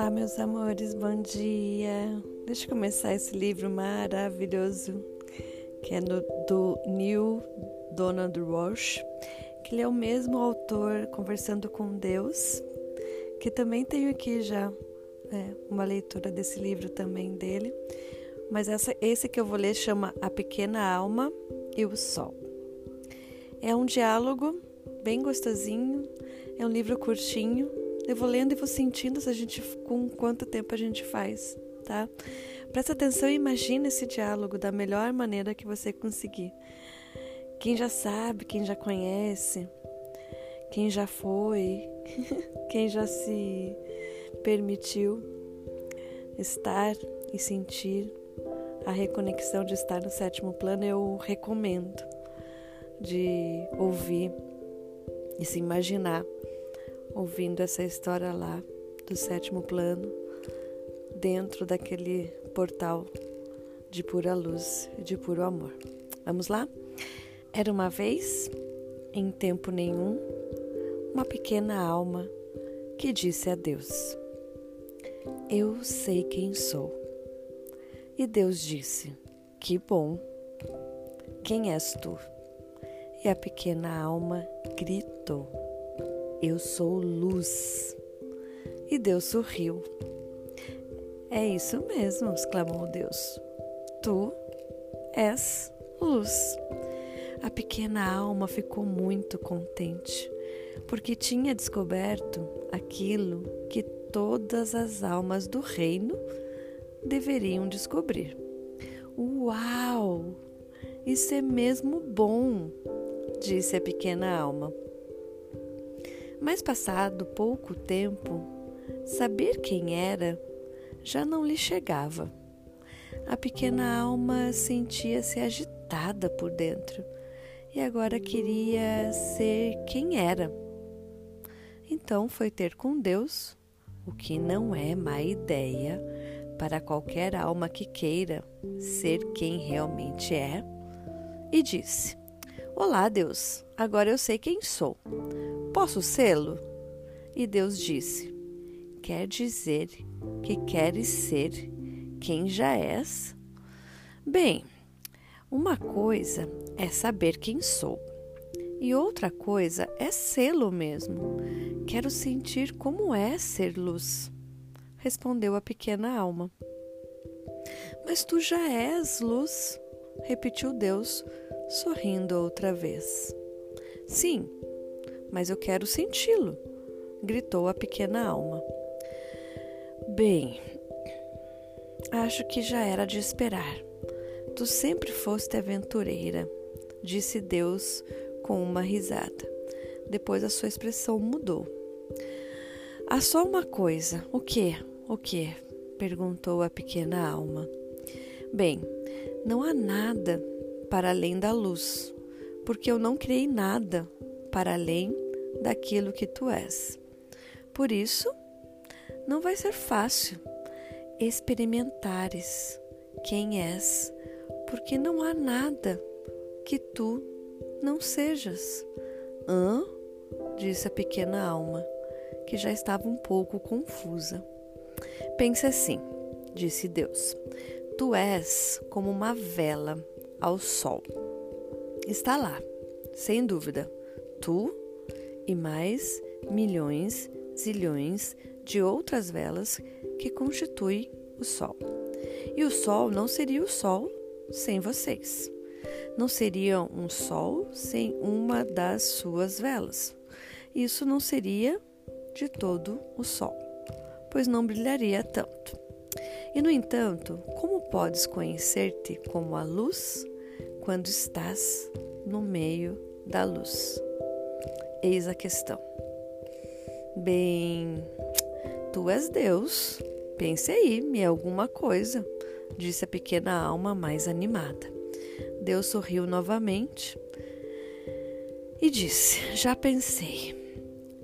Olá, meus amores, bom dia. Deixa eu começar esse livro maravilhoso que é no, do Neil Donald Walsh, que ele é o mesmo autor conversando com Deus, que também tenho aqui já é, uma leitura desse livro também dele, mas essa, esse que eu vou ler chama A Pequena Alma e o Sol. É um diálogo bem gostosinho, é um livro curtinho, eu vou lendo e vou sentindo se a gente, com quanto tempo a gente faz, tá? Presta atenção e imagina esse diálogo da melhor maneira que você conseguir. Quem já sabe, quem já conhece, quem já foi, quem já se permitiu estar e sentir a reconexão de estar no sétimo plano, eu recomendo de ouvir e se imaginar ouvindo essa história lá do sétimo plano, dentro daquele portal de pura luz e de puro amor. Vamos lá? Era uma vez, em tempo nenhum, uma pequena alma que disse a Deus: Eu sei quem sou. E Deus disse: Que bom. Quem és tu? E a pequena alma gritou: eu sou luz. E Deus sorriu. É isso mesmo, exclamou Deus. Tu és luz. A pequena alma ficou muito contente, porque tinha descoberto aquilo que todas as almas do reino deveriam descobrir. Uau! Isso é mesmo bom, disse a pequena alma. Mas passado pouco tempo, saber quem era já não lhe chegava. A pequena alma sentia-se agitada por dentro e agora queria ser quem era. Então foi ter com Deus, o que não é má ideia para qualquer alma que queira ser quem realmente é, e disse: Olá, Deus, agora eu sei quem sou. Posso sê-lo? E Deus disse: Quer dizer que queres ser quem já és? Bem, uma coisa é saber quem sou, e outra coisa é sê-lo mesmo. Quero sentir como é ser luz, respondeu a pequena alma. Mas tu já és luz, repetiu Deus, sorrindo outra vez. Sim, mas eu quero senti-lo, gritou a pequena alma. Bem, acho que já era de esperar. Tu sempre foste aventureira, disse Deus com uma risada. Depois a sua expressão mudou. Há só uma coisa. O que? O que? perguntou a pequena alma. Bem, não há nada para além da luz, porque eu não criei nada para além daquilo que tu és. Por isso, não vai ser fácil experimentares quem és, porque não há nada que tu não sejas. Hã? disse a pequena alma, que já estava um pouco confusa. Pense assim, disse Deus: Tu és como uma vela ao sol. Está lá, sem dúvida, tu e mais milhões, zilhões de outras velas que constituem o Sol. E o Sol não seria o Sol sem vocês. Não seria um Sol sem uma das suas velas. Isso não seria de todo o Sol, pois não brilharia tanto. E no entanto, como podes conhecer-te como a luz quando estás no meio da luz? Eis a questão. Bem, tu és Deus. Pense aí, me é alguma coisa, disse a pequena alma mais animada. Deus sorriu novamente e disse: Já pensei.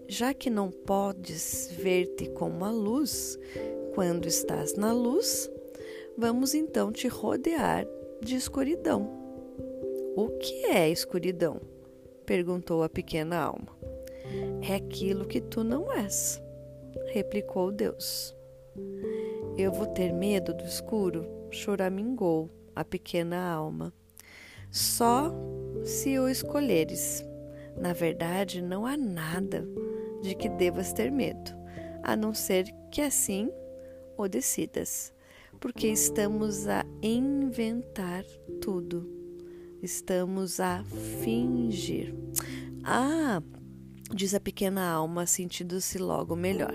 Já que não podes ver-te como a luz, quando estás na luz, vamos então te rodear de escuridão. O que é escuridão? Perguntou a pequena alma. É aquilo que tu não és, replicou Deus. Eu vou ter medo do escuro? Choramingou a pequena alma. Só se o escolheres. Na verdade, não há nada de que devas ter medo, a não ser que assim o decidas, porque estamos a inventar tudo. Estamos a fingir. Ah, diz a pequena alma, sentindo-se logo melhor.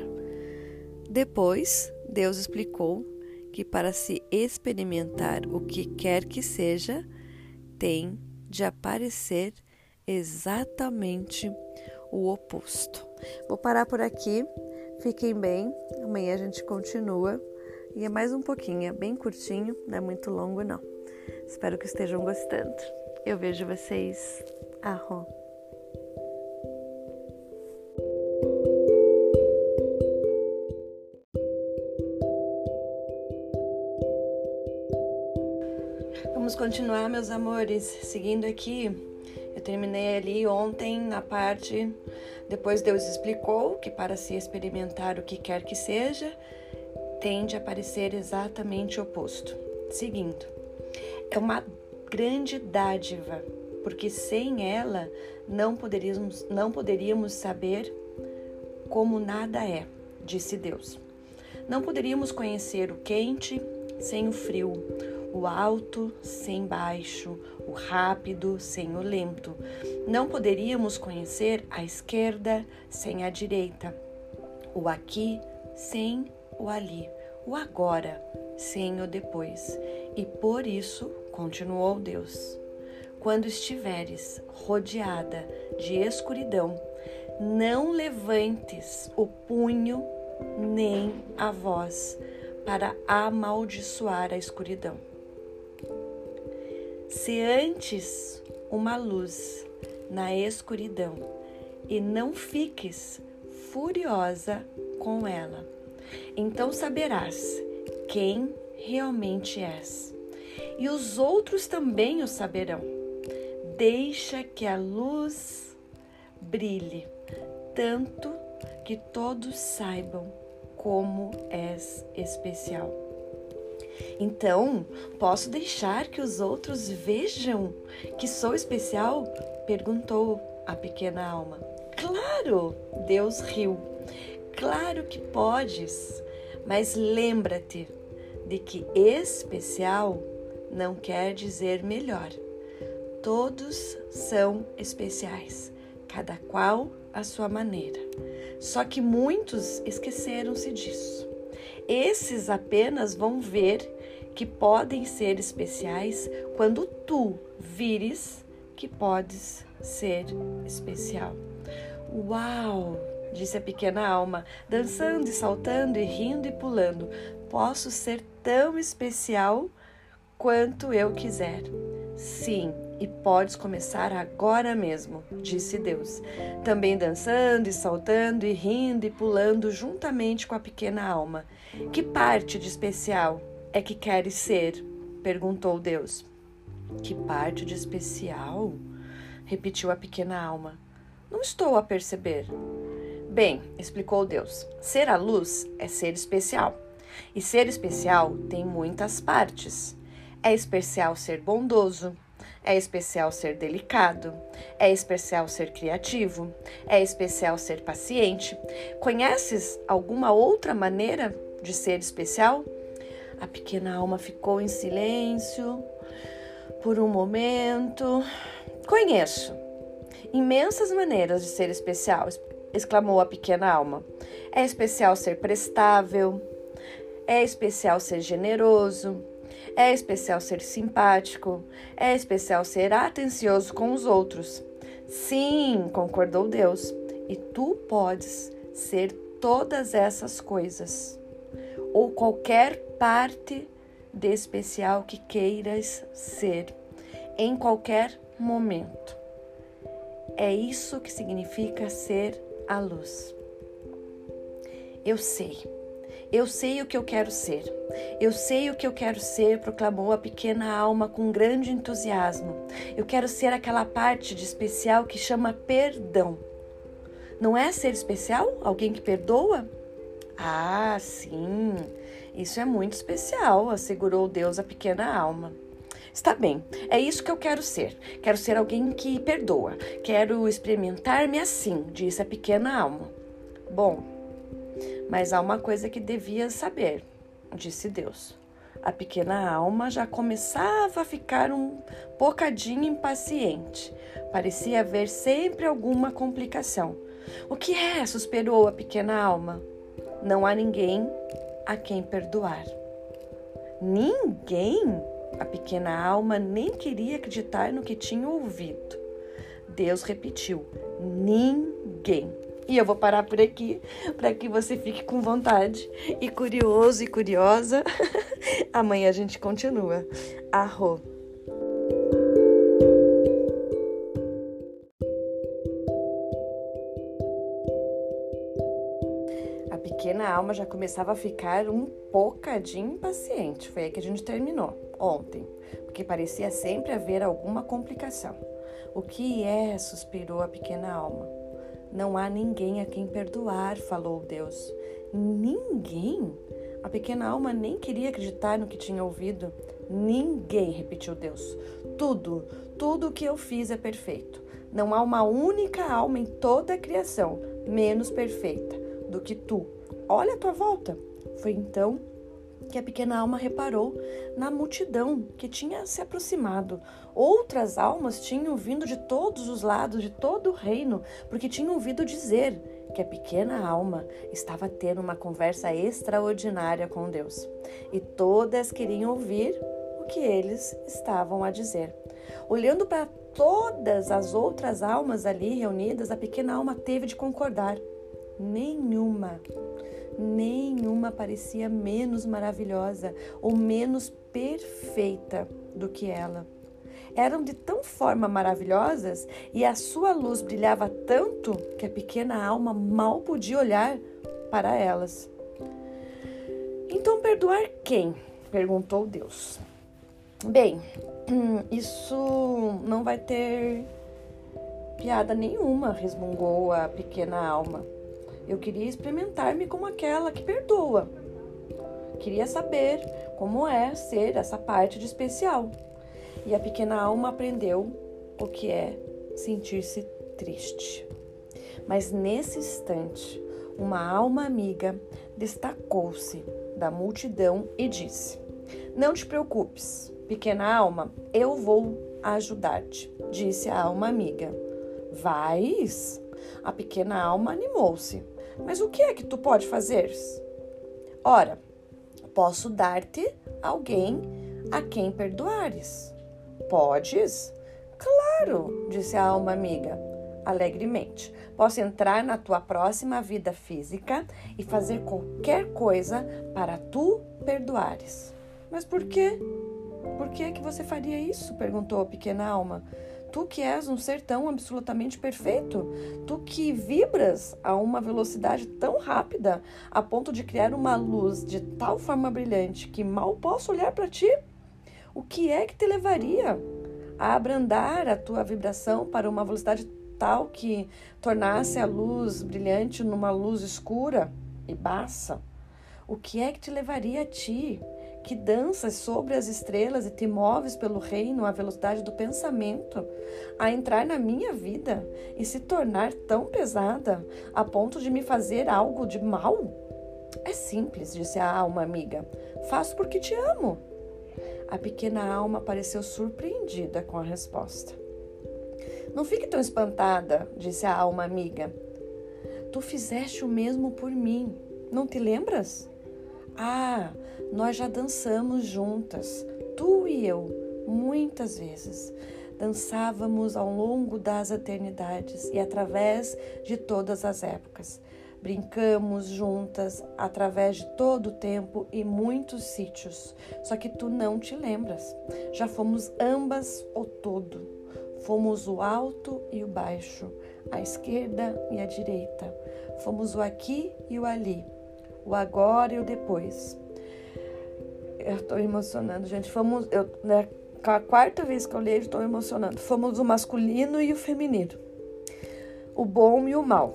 Depois, Deus explicou que para se experimentar o que quer que seja, tem de aparecer exatamente o oposto. Vou parar por aqui. Fiquem bem. Amanhã a gente continua. E é mais um pouquinho, é bem curtinho, não é muito longo não. Espero que estejam gostando. Eu vejo vocês. Arro. Vamos continuar, meus amores, seguindo aqui. Eu terminei ali ontem na parte. Depois Deus explicou que para se experimentar o que quer que seja, tende a parecer exatamente o oposto. Seguindo, é uma grande dádiva, porque sem ela não poderíamos, não poderíamos saber como nada é, disse Deus. Não poderíamos conhecer o quente sem o frio, o alto sem baixo, o rápido sem o lento. Não poderíamos conhecer a esquerda sem a direita, o aqui sem o ali, o agora sem o depois. E por isso, continuou Deus, quando estiveres rodeada de escuridão, não levantes o punho nem a voz para amaldiçoar a escuridão se antes uma luz na escuridão e não fiques furiosa com ela. Então saberás quem realmente és. E os outros também o saberão. Deixa que a luz brilhe, tanto que todos saibam como és especial. Então, posso deixar que os outros vejam que sou especial? perguntou a pequena alma. Claro! Deus riu. Claro que podes, mas lembra-te de que especial não quer dizer melhor. Todos são especiais, cada qual à sua maneira. Só que muitos esqueceram-se disso. Esses apenas vão ver que podem ser especiais quando tu vires que podes ser especial. Uau! Disse a pequena alma, dançando e saltando e rindo e pulando. Posso ser tão especial quanto eu quiser. Sim, e podes começar agora mesmo, disse Deus, também dançando e saltando e rindo e pulando juntamente com a pequena alma. Que parte de especial é que queres ser? perguntou Deus. Que parte de especial? repetiu a pequena alma. Não estou a perceber. Bem, explicou Deus, ser a luz é ser especial. E ser especial tem muitas partes. É especial ser bondoso, é especial ser delicado, é especial ser criativo, é especial ser paciente. Conheces alguma outra maneira de ser especial? A pequena alma ficou em silêncio por um momento. Conheço imensas maneiras de ser especial, exclamou a pequena alma. É especial ser prestável, é especial ser generoso, é especial ser simpático, é especial ser atencioso com os outros. Sim, concordou Deus, e tu podes ser todas essas coisas, ou qualquer parte de especial que queiras ser, em qualquer momento. É isso que significa ser a luz. Eu sei eu sei o que eu quero ser. Eu sei o que eu quero ser, proclamou a pequena alma com grande entusiasmo. Eu quero ser aquela parte de especial que chama perdão. Não é ser especial alguém que perdoa? Ah, sim, isso é muito especial, assegurou Deus a pequena alma. Está bem, é isso que eu quero ser. Quero ser alguém que perdoa. Quero experimentar-me assim, disse a pequena alma. Bom, mas há uma coisa que devia saber, disse Deus. A pequena alma já começava a ficar um bocadinho impaciente. Parecia haver sempre alguma complicação. O que é? suspirou a pequena alma. Não há ninguém a quem perdoar. Ninguém? A pequena alma nem queria acreditar no que tinha ouvido. Deus repetiu: ninguém. E eu vou parar por aqui para que você fique com vontade e curioso e curiosa. Amanhã a gente continua. Arro. Pequena alma já começava a ficar um bocadinho impaciente. Foi aí que a gente terminou ontem, porque parecia sempre haver alguma complicação. O que é? suspirou a pequena alma. Não há ninguém a quem perdoar, falou Deus. Ninguém? A pequena alma nem queria acreditar no que tinha ouvido. Ninguém, repetiu Deus. Tudo, tudo o que eu fiz é perfeito. Não há uma única alma em toda a criação menos perfeita do que tu. Olha a tua volta. Foi então que a pequena alma reparou na multidão que tinha se aproximado. Outras almas tinham vindo de todos os lados, de todo o reino, porque tinham ouvido dizer que a pequena alma estava tendo uma conversa extraordinária com Deus. E todas queriam ouvir o que eles estavam a dizer. Olhando para todas as outras almas ali reunidas, a pequena alma teve de concordar. Nenhuma nenhuma parecia menos maravilhosa ou menos perfeita do que ela. Eram de tão forma maravilhosas e a sua luz brilhava tanto que a pequena alma mal podia olhar para elas. Então, perdoar quem? perguntou Deus. Bem, isso não vai ter piada nenhuma, resmungou a pequena alma. Eu queria experimentar-me como aquela que perdoa. Queria saber como é ser essa parte de especial. E a pequena alma aprendeu o que é sentir-se triste. Mas nesse instante, uma alma amiga destacou-se da multidão e disse: Não te preocupes, pequena alma, eu vou ajudar-te, disse a alma amiga. Vais? A pequena alma animou-se. Mas o que é que tu pode fazer? Ora, posso dar-te alguém a quem perdoares. Podes? Claro, disse a alma amiga alegremente. Posso entrar na tua próxima vida física e fazer qualquer coisa para tu perdoares. Mas por quê? Por que que você faria isso? perguntou a pequena alma. Tu que és um ser tão absolutamente perfeito, tu que vibras a uma velocidade tão rápida a ponto de criar uma luz de tal forma brilhante que mal posso olhar para ti, o que é que te levaria a abrandar a tua vibração para uma velocidade tal que tornasse a luz brilhante numa luz escura e baça? O que é que te levaria a ti que danças sobre as estrelas e te moves pelo reino à velocidade do pensamento, a entrar na minha vida e se tornar tão pesada a ponto de me fazer algo de mal? É simples, disse a alma amiga. Faço porque te amo. A pequena alma pareceu surpreendida com a resposta. Não fique tão espantada, disse a alma amiga. Tu fizeste o mesmo por mim, não te lembras? Ah, nós já dançamos juntas, tu e eu, muitas vezes. Dançávamos ao longo das eternidades e através de todas as épocas. Brincamos juntas através de todo o tempo e muitos sítios. Só que tu não te lembras. Já fomos ambas o todo. Fomos o alto e o baixo, a esquerda e a direita. Fomos o aqui e o ali o agora e o depois. Eu estou emocionando, gente. Fomos, eu, né, a quarta vez que eu leio, estou emocionando. Fomos o masculino e o feminino, o bom e o mal.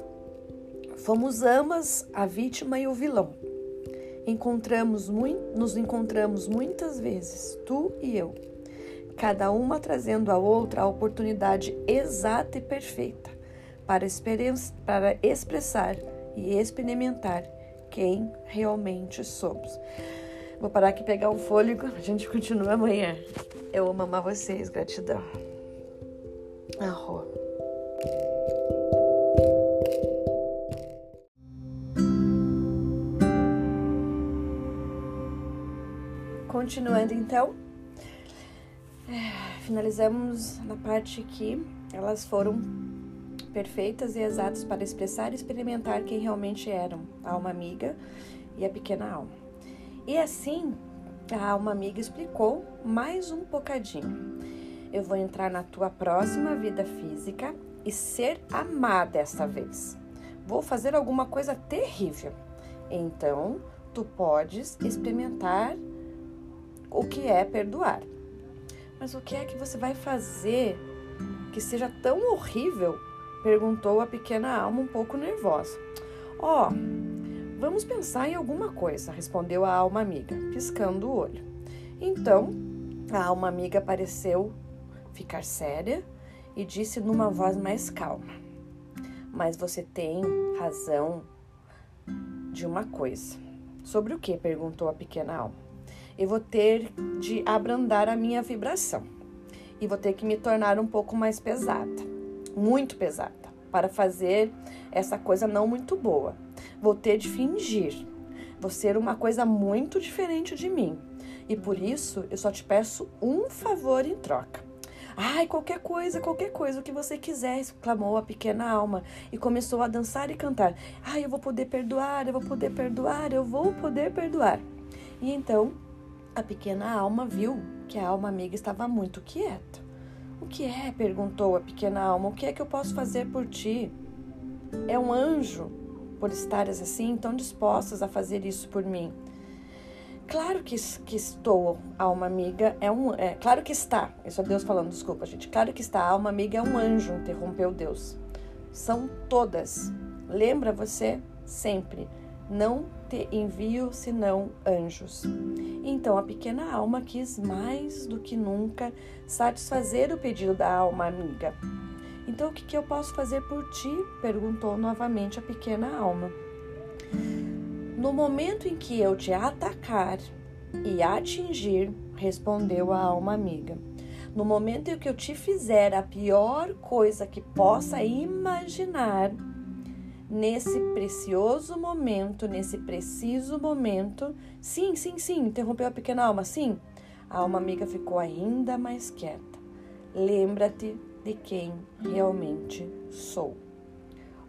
Fomos ambas a vítima e o vilão. Encontramos nos encontramos muitas vezes, tu e eu, cada uma trazendo à outra a oportunidade exata e perfeita para, para expressar e experimentar quem realmente somos. Vou parar aqui pegar um fôlego, a gente continua amanhã. Eu amo amar vocês, gratidão. Arro. Continuando então, é, finalizamos na parte que elas foram perfeitas e exatas para expressar e experimentar quem realmente eram, a alma amiga e a pequena alma. E assim, a alma amiga explicou mais um bocadinho. Eu vou entrar na tua próxima vida física e ser amada desta vez. Vou fazer alguma coisa terrível. Então, tu podes experimentar o que é perdoar. Mas o que é que você vai fazer que seja tão horrível Perguntou a pequena alma um pouco nervosa. Ó, oh, vamos pensar em alguma coisa, respondeu a alma amiga, piscando o olho. Então, a alma amiga pareceu ficar séria e disse numa voz mais calma: Mas você tem razão de uma coisa. Sobre o que? perguntou a pequena alma. Eu vou ter de abrandar a minha vibração e vou ter que me tornar um pouco mais pesada muito pesada para fazer essa coisa não muito boa. Vou ter de fingir. Vou ser uma coisa muito diferente de mim. E por isso eu só te peço um favor em troca. Ai, qualquer coisa, qualquer coisa, o que você quiser, exclamou a pequena alma e começou a dançar e cantar. Ai, eu vou poder perdoar, eu vou poder perdoar, eu vou poder perdoar. E então a pequena alma viu que a alma amiga estava muito quieta. O que é? perguntou a pequena alma. O que é que eu posso fazer por ti? É um anjo por estares assim, tão dispostas a fazer isso por mim. Claro que, que estou, alma amiga, é um. É, claro que está. Isso é Deus falando, desculpa, gente. Claro que está, alma amiga é um anjo, interrompeu Deus. São todas. Lembra você sempre não te envio senão anjos. Então a pequena alma quis mais do que nunca satisfazer o pedido da alma amiga. Então o que, que eu posso fazer por ti? perguntou novamente a pequena alma. No momento em que eu te atacar e atingir, respondeu a alma amiga. No momento em que eu te fizer a pior coisa que possa imaginar, nesse precioso momento, nesse preciso momento. Sim, sim, sim, interrompeu a pequena alma, sim. A alma amiga ficou ainda mais quieta. Lembra-te de quem realmente sou.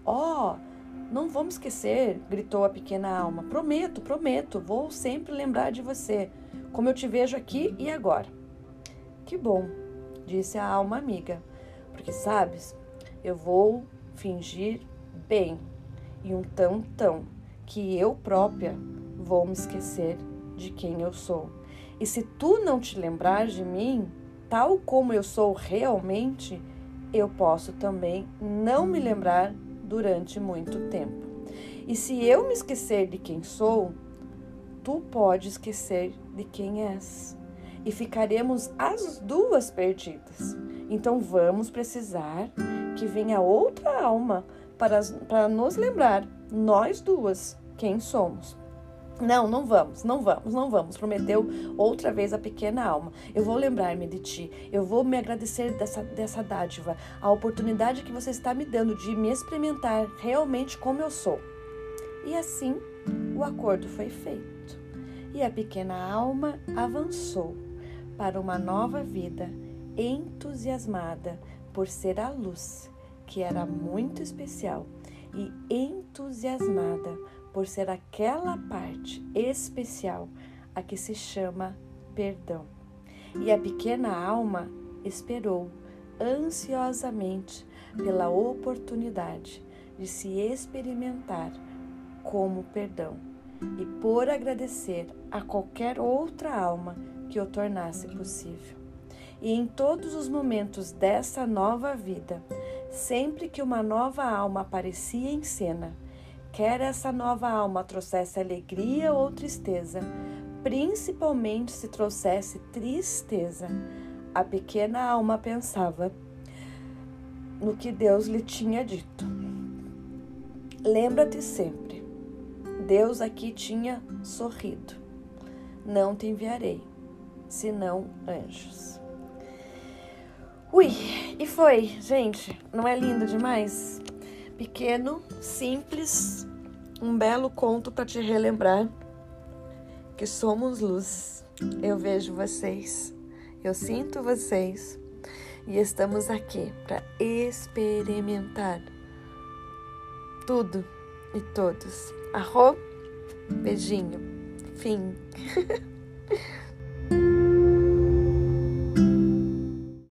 Oh, não vamos esquecer, gritou a pequena alma. Prometo, prometo, vou sempre lembrar de você, como eu te vejo aqui e agora. Que bom, disse a alma amiga, porque sabes, eu vou fingir bem e um tão tão que eu própria vou me esquecer de quem eu sou. E se tu não te lembrar de mim, tal como eu sou realmente, eu posso também não me lembrar durante muito tempo. E se eu me esquecer de quem sou, tu pode esquecer de quem és. E ficaremos as duas perdidas. Então vamos precisar que venha outra alma para, para nos lembrar, nós duas, quem somos. Não, não vamos, não vamos, não vamos. Prometeu outra vez a pequena alma. Eu vou lembrar-me de ti. Eu vou me agradecer dessa, dessa dádiva, a oportunidade que você está me dando de me experimentar realmente como eu sou. E assim o acordo foi feito. E a pequena alma avançou para uma nova vida, entusiasmada por ser a luz que era muito especial e entusiasmada por ser aquela parte especial a que se chama perdão. E a pequena alma esperou ansiosamente pela oportunidade de se experimentar como perdão e por agradecer a qualquer outra alma que o tornasse possível. E em todos os momentos dessa nova vida, Sempre que uma nova alma aparecia em cena, quer essa nova alma trouxesse alegria ou tristeza, principalmente se trouxesse tristeza, a pequena alma pensava no que Deus lhe tinha dito. Lembra-te sempre, Deus aqui tinha sorrido. Não te enviarei, senão anjos. Ui, e foi, gente, não é lindo demais? Pequeno, simples, um belo conto para te relembrar que somos luz. Eu vejo vocês, eu sinto vocês e estamos aqui para experimentar tudo e todos. Arro, beijinho, fim.